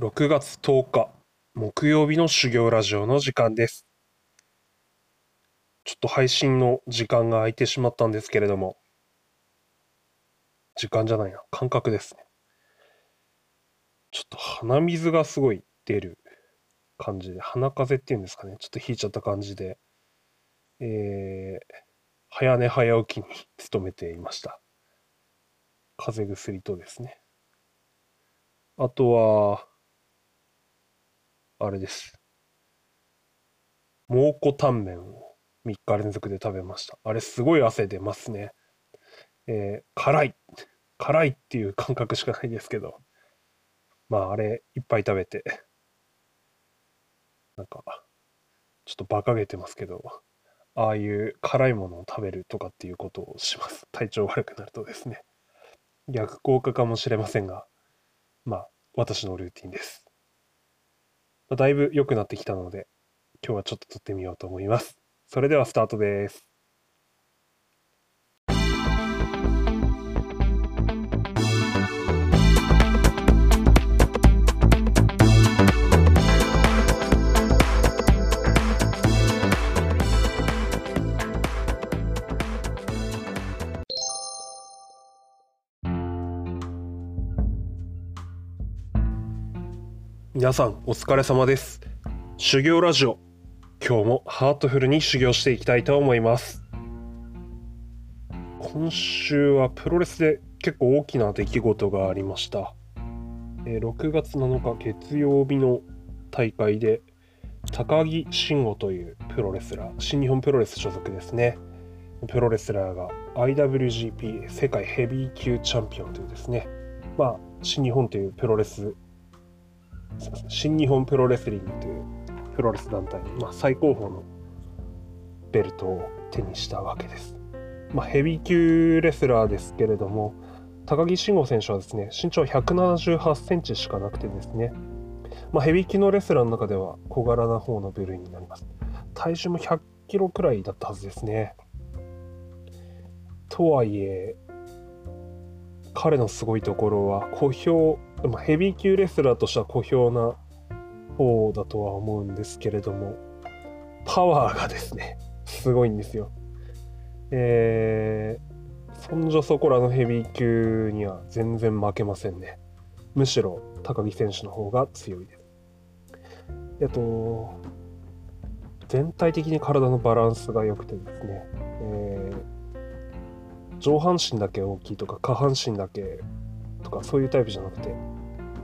6月10日木曜日の修行ラジオの時間です。ちょっと配信の時間が空いてしまったんですけれども、時間じゃないな、感覚ですね。ちょっと鼻水がすごい出る感じで、鼻風邪っていうんですかね、ちょっと引いちゃった感じで、えー、早寝早起きに努めていました。風邪薬とですね。あとは、あれです。蒙古タンメンを3日連続で食べました。あれすごい汗出ますね。えー辛い。辛いっていう感覚しかないですけど。まああれいっぱい食べて。なんか、ちょっと馬鹿げてますけど、ああいう辛いものを食べるとかっていうことをします。体調悪くなるとですね。逆効果かもしれませんが、まあ私のルーティンです。まだいぶ良くなってきたので、今日はちょっと撮ってみようと思います。それではスタートです。皆さんお疲れ様です。修行ラジオ。今日もハートフルに修行していきたいと思います。今週はプロレスで結構大きな出来事がありました。6月7日月曜日の大会で高木慎吾というプロレスラー、新日本プロレス所属ですね。プロレスラーが IWGP 世界ヘビー級チャンピオンというですね、まあ、新日本というプロレス新日本プロレスリングというプロレス団体の、まあ、最高峰のベルトを手にしたわけです。まあ、ヘビー級レスラーですけれども高木慎吾選手はですね身長178センチしかなくてですね、まあ、ヘビー級のレスラーの中では小柄な方の部類になります。体重も100キロくらいだったはずですね。とはいえ彼のすごいところは小評まあヘビー級レスラーとしては小評な方だとは思うんですけれどもパワーがですねすごいんですよ。えー、そんじょそこらのヘビー級には全然負けませんね。むしろ高木選手の方が強いです。えっと全体的に体のバランスが良くてですね、えー上半身だけ大きいとか下半身だけとかそういうタイプじゃなくて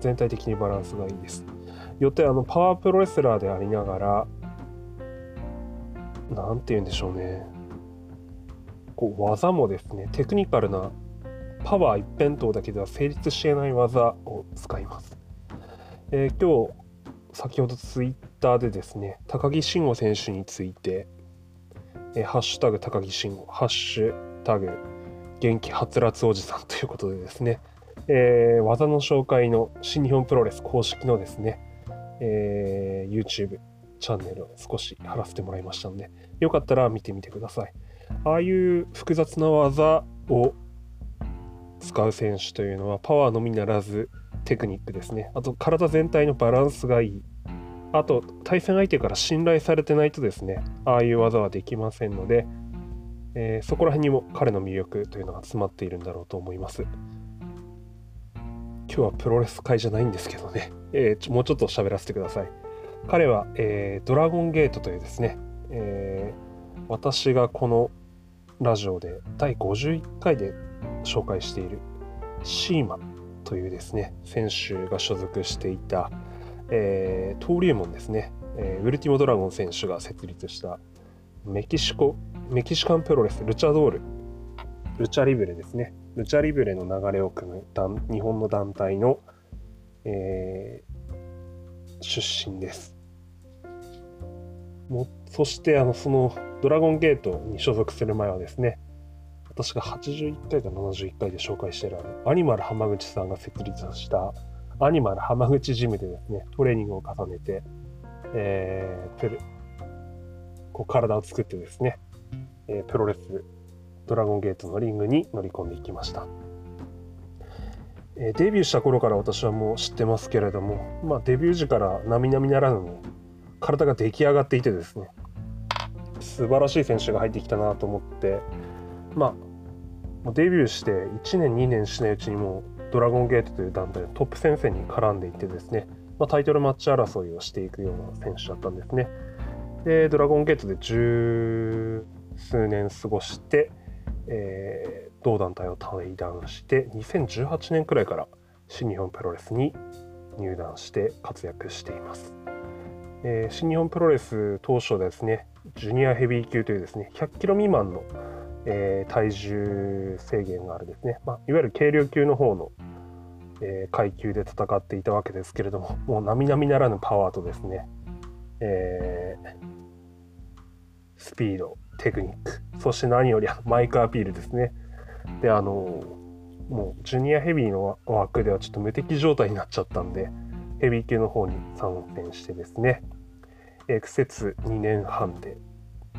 全体的にバランスがいいです。よってあのパワープロレスラーでありながらなんて言うんでしょうねこう技もですねテクニカルなパワー一辺倒だけでは成立しえない技を使います。えー今日先ほどツイッターでですね高木慎吾選手について、えーハッシュタグ高木慎吾ハッシュタグ元気はつらつおじさんということでですね、えー技の紹介の新日本プロレス公式のですね、えー YouTube チャンネルを少し貼らせてもらいましたので、よかったら見てみてください。ああいう複雑な技を使う選手というのはパワーのみならずテクニックですね。あと体全体のバランスがいい。あと対戦相手から信頼されてないとですね、ああいう技はできませんので、えーそこら辺にも彼の魅力というのが詰まっているんだろうと思います。今日はプロレス界じゃないんですけどね、えーもうちょっと喋らせてください。彼は、えードラゴンゲートというですね、えー私がこのラジオで第51回で紹介しているシーマというですね、選手が所属していた、えー登竜門ですね、えーウルティモドラゴン選手が設立したメキシコメキシカンプロレス、ルチャドール、ルチャリブレですね。ルチャリブレの流れを組む日本の団体の、えー出身です。もそしてあのそのドラゴンゲートに所属する前はですね、私が81回か71回で紹介しているあのアニマル浜口さんが設立したアニマル浜口ジムでですね、トレーニングを重ねて、えープロこう体を作ってですね、えープロレスドラゴンゲートのリングに乗り込んでいきました。えー、デビューした頃から私はもう知ってますけれども、まあ、デビュー時から並々ならぬ体が出来上がっていてですね素晴らしい選手が入ってきたなと思ってまあデビューして1年2年しないうちにもうドラゴンゲートという団体のトップ戦線に絡んでいってですね、まあ、タイトルマッチ争いをしていくような選手だったんですねでドラゴンゲートで十数年過ごして、えー、同団体を退団して2018年くらいから新日本プロレスに入団して活躍しています、えー、新日本プロレス当初ですねジュニアヘビー級というですね100キロ未満の、えー、体重制限があるですね、まあ、いわゆる軽量級の方の、えー、階級で戦っていたわけですけれどももう並々ならぬパワーとですね、えー、スピードテクニック。そして何よりマイクアピールですね。であのもうジュニアヘビーの枠ではちょっと無敵状態になっちゃったんでヘビー級の方に参戦してですね。苦節2年半で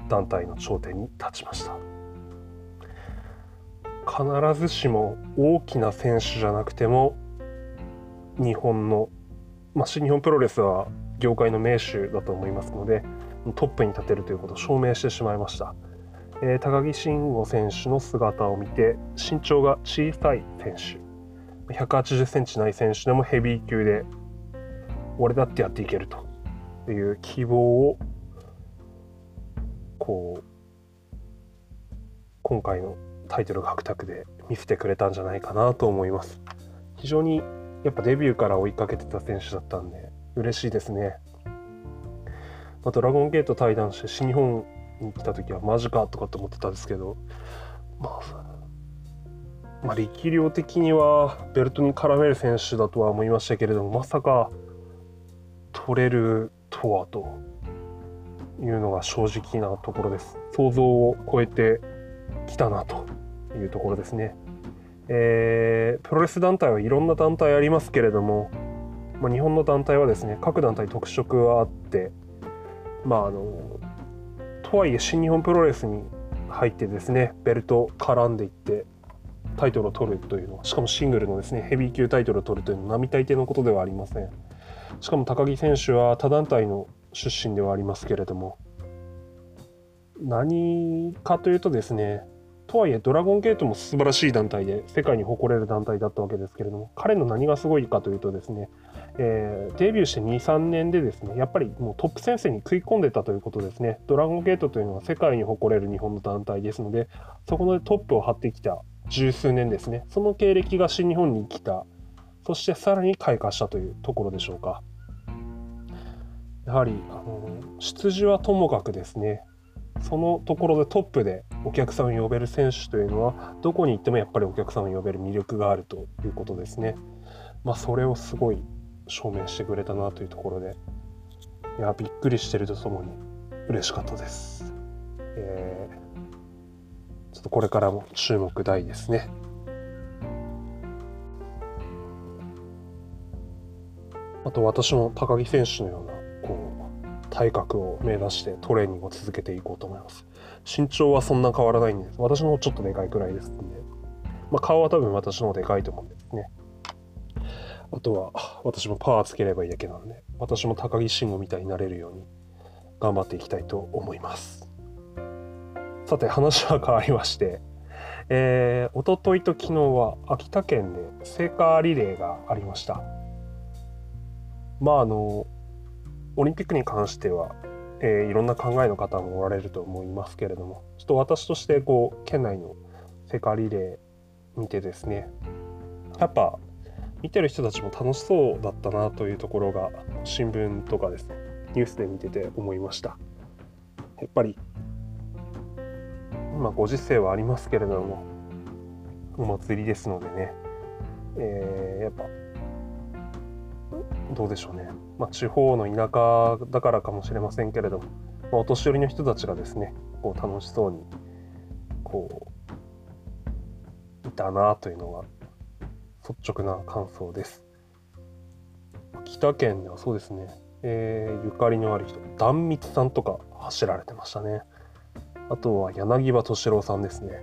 団体の頂点に立ちました。必ずしも大きな選手じゃなくても日本の、まあ、新日本プロレスは業界の名手だと思いますのでトップに立てるということを証明してしまいました、えー、高木慎吾選手の姿を見て身長が小さい選手。180センチない選手でもヘビー級で俺だってやっていけると。いう希望をこう今回のタイトル獲得で見せてくれたんじゃないかなと思います。非常にやっぱデビューから追いかけてた選手だったんで嬉しいですね、まあ、ドラゴンゲート対談して新日本に来た時はマジかとかって思ってたんですけどまあまあ、力量的にはベルトに絡める選手だとは思いましたけれどもまさか取れるとはというのが正直なところです。想像を超えてきたなというところですね。えー、プロレス団体はいろんな団体ありますけれども、まあ、日本の団体はですね各団体特色はあってまああのとはいえ新日本プロレスに入ってですねベルト絡んでいってタイトルを取るというのはしかもシングルのですねヘビー級タイトルを取るというのは並大抵のことではありません。しかも高木選手は他団体の出身ではありますけれども何かというとですねとはいえドラゴンゲートも素晴らしい団体で世界に誇れる団体だったわけですけれども彼の何がすごいかというとですね、えー、デビューして23年でですねやっぱりもうトップ戦線に食い込んでたということですねドラゴンゲートというのは世界に誇れる日本の団体ですのでそこでトップを張ってきた十数年ですねその経歴が新日本に来たそしてさらに開花したというところでしょうか。やはりあの出自はともかくですねそのところでトップでお客さんを呼べる選手というのはどこに行ってもやっぱりお客さんを呼べる魅力があるということですね。まあ、それをすごい証明してくれたなというところでいやびっくりしてるとともに嬉しかったです。えー、ちょっとこれからも注目大ですね。あと私も高木選手のようなこう体格を目指してトレーニングを続けていこうと思います身長はそんな変わらないんです私のちょっとでかいくらいですんで、まあ、顔は多分私のでかいと思うんですねあとは私もパワーつければいいだけなんで私も高木慎吾みたいになれるように頑張っていきたいと思います。さて話は変わりましてえー、おとといと昨日は秋田県で聖火リレーがありました。まああのオリンピックに関しては、えー、いろんな考えの方もおられると思いますけれどもちょっと私としてこう県内の世界リレー見てですねやっぱ見てる人たちも楽しそうだったなというところが新聞とかですね。ニュースで見てて思いました。やっぱり今ご時世はありますけれどもお祭りですのでね、えー、やっぱどうでしょうね、まあ、地方の田舎だからかもしれませんけれども、まあ、お年寄りの人たちがですねこう楽しそうにこういたなというのが率直な感想です。北県ではそうですね、えー、ゆかりのある人壇蜜さんとか走られてましたね。あとは柳葉敏郎さんですね。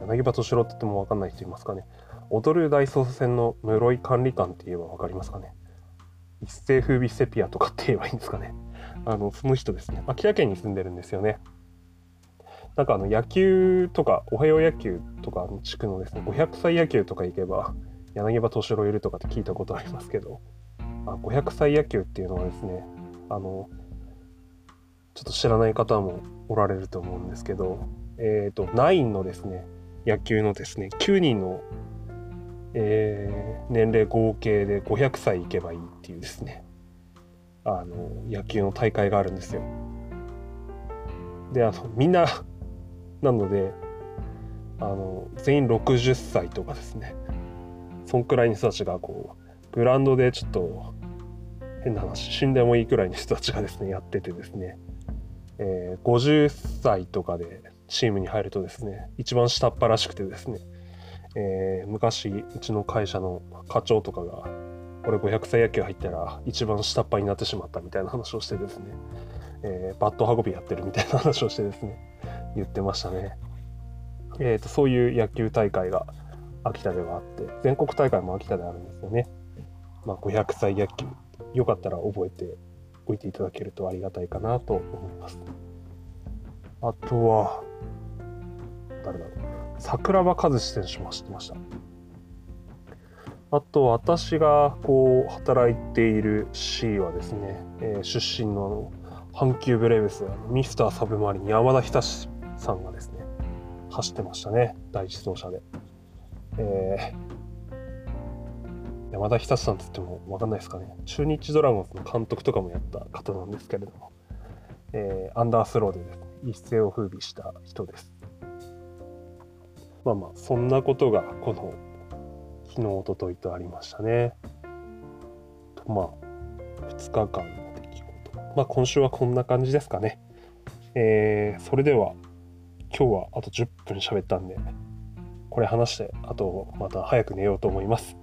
柳葉敏郎って言っても分かんない人いますかね。踊る大捜査線の室井管理官って言えば分かりますかね一世風靡セピアとかって言えばいいんですかねあのその人ですね秋田県に住んでるんですよねなんかあの野球とかおはよう野球とかの地区のですね500歳野球とか行けば柳葉敏郎いるとかって聞いたことありますけどあ500歳野球っていうのはですねあのちょっと知らない方もおられると思うんですけどえっ、ー、と9のですね野球のですね9人の、えー、年齢合計で500歳いけばいいっていうですねあの野球の大会があるんですよ。であのみんななのであの全員60歳とかですね。そんくらいの人たちがこうグラウンドでちょっと変な話死んでもいいくらいの人たちがですねやっててですね、えー、50歳とかでチームに入るとですね一番下っ端らしくてですね、えー、昔うちの会社の課長とかが俺500歳野球入ったら一番下っ端になってしまったみたいな話をしてですね、えー、バット運びやってるみたいな話をしてですね。言ってましたね。えーと、そういう野球大会が秋田ではあって全国大会も秋田であるんですよね。まあ、500歳野球よかったら覚えておいていただけるとありがたいかなと思います。あとは誰だろう桜庭和志選手も知ってました。あと私がこう働いている C はですね、えー、出身の阪急ブレーブスミスターサブマリン山田久志さんがですね走ってましたね第一走者で、えー、山田久志さんって言っても分かんないですかね。中日ドラゴンズの監督とかもやった方なんですけれども、えー、アンダースローでですね一世を風靡した人です。まあまあそんなことがこの昨日おとといとありましたね。とまあ2日間の出来事。まあ今週はこんな感じですかね。えー、それでは今日はあと10分喋ったんで、これ話して、あとまた早く寝ようと思います。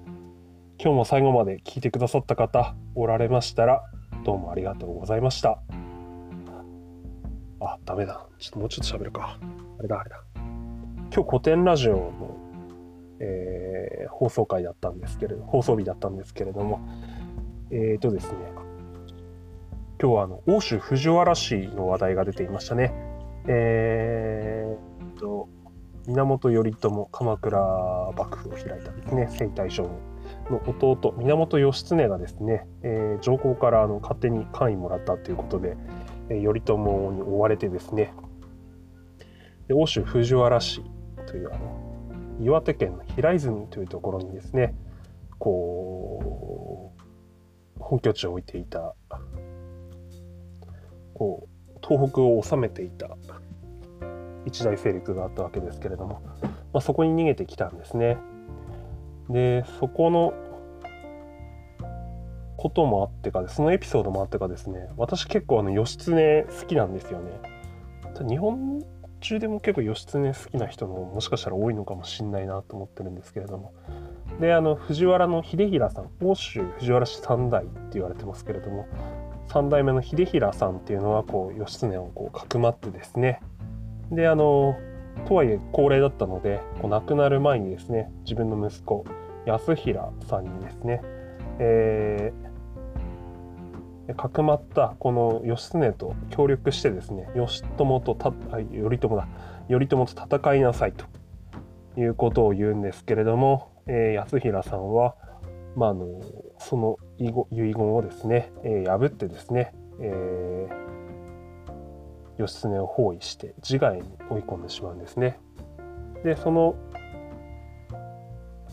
今日も最後まで聞いてくださった方おられましたら、どうもありがとうございました。あ、ダメだ。ちょっともうちょっと喋るか。あれだ、あれだ。今日古典ラジオの、えー、放送回だったんですけれど、放送日だったんですけれども、えっ、ー、とですね、今日はあの、欧州藤原氏の話題が出ていましたね。えー、源頼朝鎌倉幕府を開いたですね。征夷大将軍の弟源義経がですね、えー、上皇からあの勝手に官位もらったということで、えー、頼朝に追われてですねで欧州藤原氏というあの岩手県の平泉というところにですねこう本拠地を置いていたこう東北を治めていた一大勢力があったわけですけれども、まあ、そこに逃げてきたんですね。でそこのこともあってかそのエピソードもあってかですね私結構あの義経好きなんですよね。日本中でも結構義経好きな人のもしかしたら多いのかもしんないなと思ってるんですけれどもであの藤原の秀衡さん欧州藤原氏三代って言われてますけれども3代目の秀衡さんっていうのはこう義経をこうかくまってですねであのとはいえ高齢だったのでこう亡くなる前にですね自分の息子安平さんにですね、えー、かくまったこの義経と協力してですね義朝とた頼朝だ。頼朝と戦いなさいということを言うんですけれども、えー、安平さんは、まあ、あのその遺言をですね、えー、破ってですね、えー、義経を包囲して自害に追い込んでしまうんですね。でその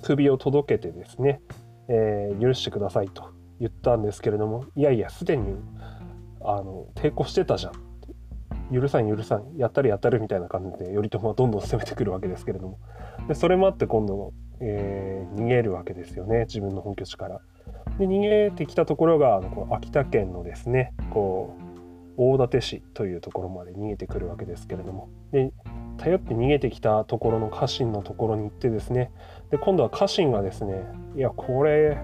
首を届けてですね、えー、許してくださいと言ったんですけれどもいやいやすでにあの抵抗してたじゃん許さん許さんやったるやったるみたいな感じで頼朝はどんどん攻めてくるわけですけれどもでそれもあって今度、えー、逃げるわけですよね自分の本拠地から。で逃げてきたところがあのこう秋田県のですねこう大館市というところまで逃げてくるわけですけれども。で頼って逃げてきたところの家臣のところに行ってですね。で今度は家臣がですねいやこれ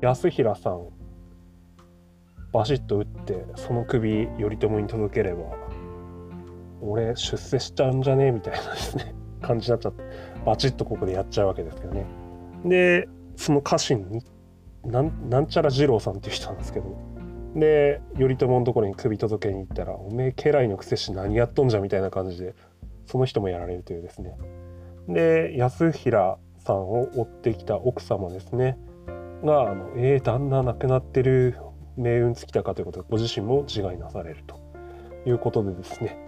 安平さんバシッと撃ってその首頼朝に届ければ俺出世しちゃうんじゃねえみたいなですね感じになっちゃってバチッとここでやっちゃうわけですけどね。でその家臣になんなんちゃら二郎さんっていう人なんですけど。で頼朝のところに首届けに行ったら「おめえ家来のくせし何やっとんじゃ」みたいな感じでその人もやられるというですね。で安平さんを追ってきた奥様ですね。が「あのえー、旦那亡くなってる命運尽きたか」ということでご自身も自害なされると。いうことでですね。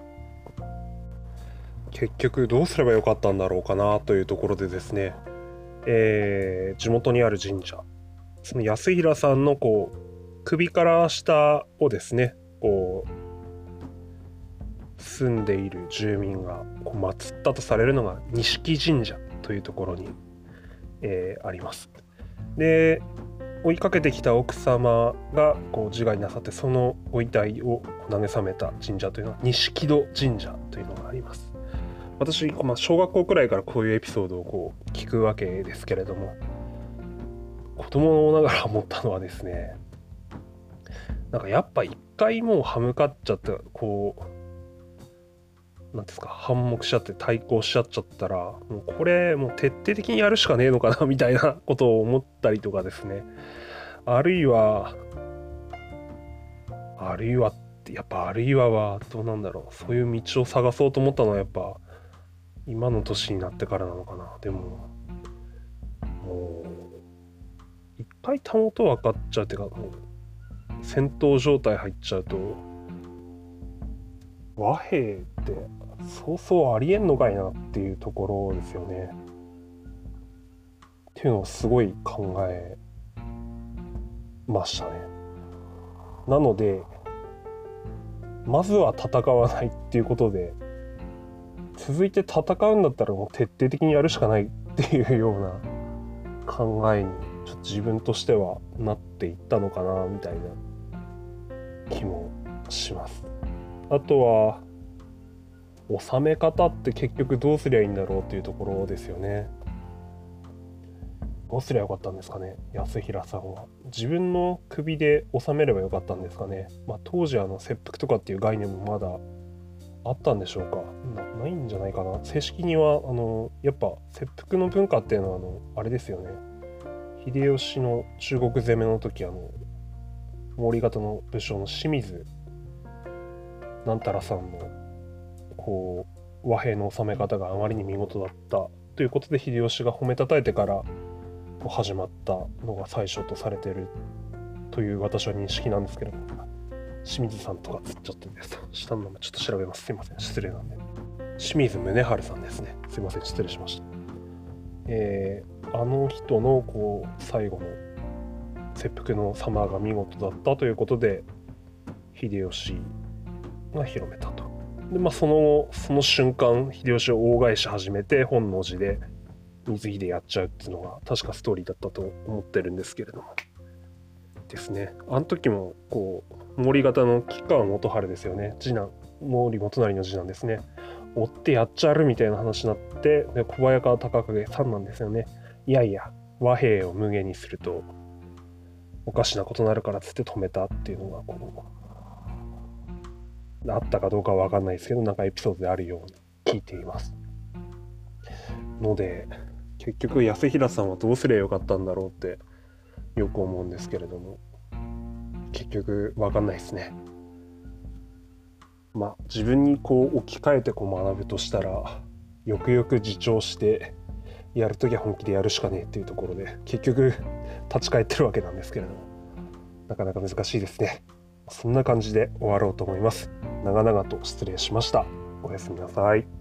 結局どうすればよかったんだろうかなというところでですね、えー、地元にある神社。その安平さんのこう首から下をですねこう住んでいる住民がこう祀ったとされるのが錦神社というところに、えー、あります。で追いかけてきた奥様がこう自害なさってそのご遺体を慰めた神社というのは錦戸神社というのがあります。私、まあ、小学校くらいからこういうエピソードをこう聞くわけですけれども子供ながら思ったのはですねなんかやっぱ一回もう歯向かっちゃってこうなんですか反目しちゃって対抗しちゃっちゃったらもうこれもう徹底的にやるしかねえのかなみたいなことを思ったりとかですね。あるいはあるいはってやっぱあるいははどうなんだろう。そういう道を探そうと思ったのはやっぱ今の年になってからなのかな。でももう一回たもと分かっちゃうっていうかもう戦闘状態入っちゃうと和平ってそうそうありえんのかいなっていうところですよね。っていうのをすごい考えましたね。なのでまずは戦わないっていうことで続いて戦うんだったらもう徹底的にやるしかないっていうような考えにちょっと自分としてはなっていったのかなみたいな気もします。あとは収め方って結局どうすりゃいいんだろうっていうところですよね。どうすりゃよかったんですかね安平さんは。自分の首で収めればよかったんですかね。まあ、当時あの切腹とかっていう概念もまだあったんでしょうかなないんじゃないかな正式にはあのやっぱ切腹の文化っていうのはあのあれですよね秀吉の中国攻めの時あの毛利方の武将の清水なんたらさんのこう和平の収め方があまりに見事だったということで秀吉が褒めたたえてから始まったのが最初とされてるという私は認識なんですけども清水さんとかつっちゃってです下の名前ちょっと調べます。すいません失礼なんで清水宗春さんですね。すいません失礼しました。えー、あの人のこう最後の切腹の様が見事だったということで秀吉が広めたと。でまあその後その瞬間秀吉を大返し始めて本能寺で水着でやっちゃうっていうのが確かストーリーだったと思ってるんですけれども。ですね。あの時もこう森型の吉川元春ですよね。次男毛利元就の次男ですね。追ってやっちゃるみたいな話になってで小早川隆景さんなんですよね。いやいや和平を無限にするとおかしなことになるからっつって止めたっていうのがこうあったかどうかは分かんないですけどなんかエピソードであるように聞いています。ので結局安平さんはどうすりゃよかったんだろうってよく思うんですけれども結局分かんないですね。まあ自分にこう置き換えてこう学ぶとしたらよくよく自重してやるときは本気でやるしかねえっていうところで結局立ち返ってるわけなんですけれども。なかなか難しいですね。そんな感じで終わろうと思います。長々と失礼しました。おやすみなさい。